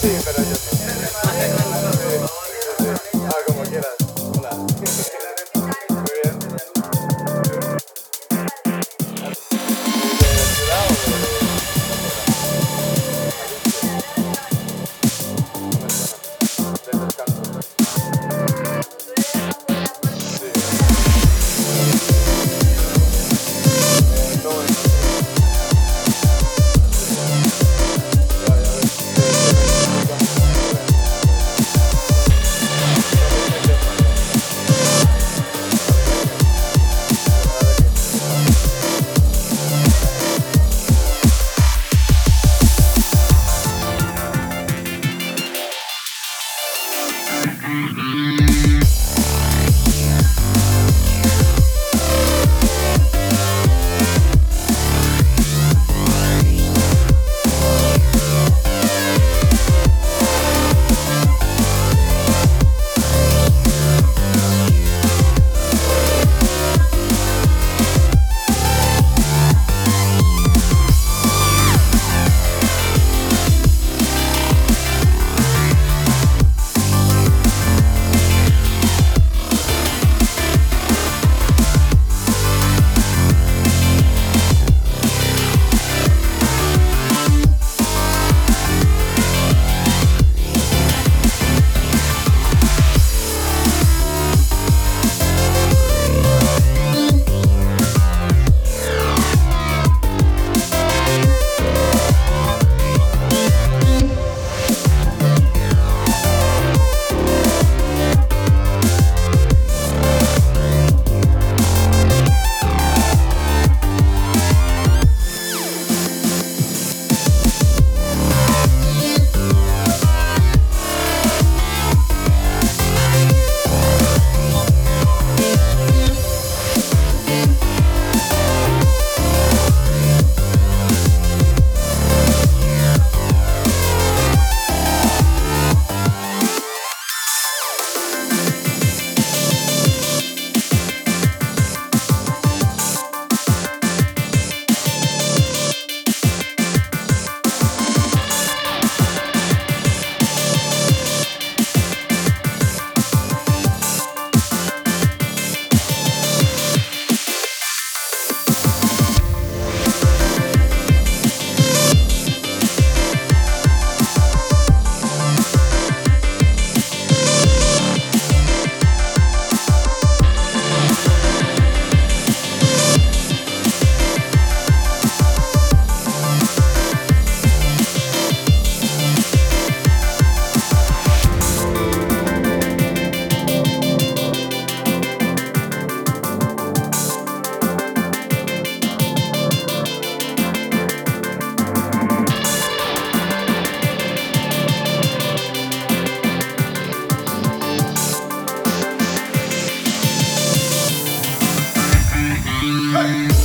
sí, pero yo. Hey.